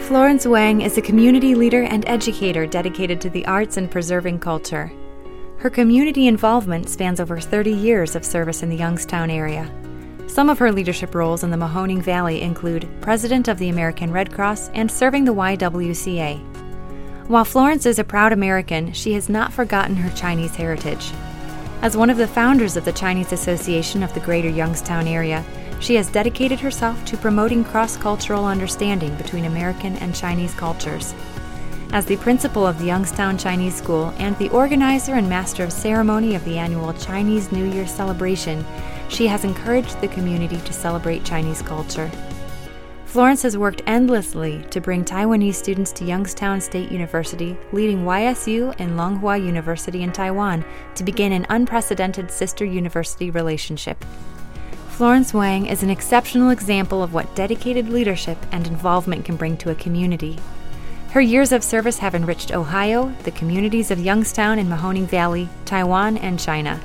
Florence Wang is a community leader and educator dedicated to the arts and preserving culture. Her community involvement spans over 30 years of service in the Youngstown area. Some of her leadership roles in the Mahoning Valley include President of the American Red Cross and serving the YWCA. While Florence is a proud American, she has not forgotten her Chinese heritage. As one of the founders of the Chinese Association of the Greater Youngstown Area, she has dedicated herself to promoting cross cultural understanding between American and Chinese cultures. As the principal of the Youngstown Chinese School and the organizer and master of ceremony of the annual Chinese New Year celebration, she has encouraged the community to celebrate Chinese culture. Florence has worked endlessly to bring Taiwanese students to Youngstown State University, leading YSU and Lunghwa University in Taiwan to begin an unprecedented sister university relationship. Florence Wang is an exceptional example of what dedicated leadership and involvement can bring to a community. Her years of service have enriched Ohio, the communities of Youngstown and Mahoning Valley, Taiwan, and China.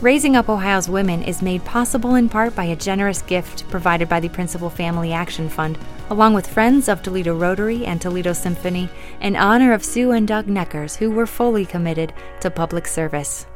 Raising Up Ohio's Women is made possible in part by a generous gift provided by the Principal Family Action Fund, along with Friends of Toledo Rotary and Toledo Symphony, in honor of Sue and Doug Neckers, who were fully committed to public service.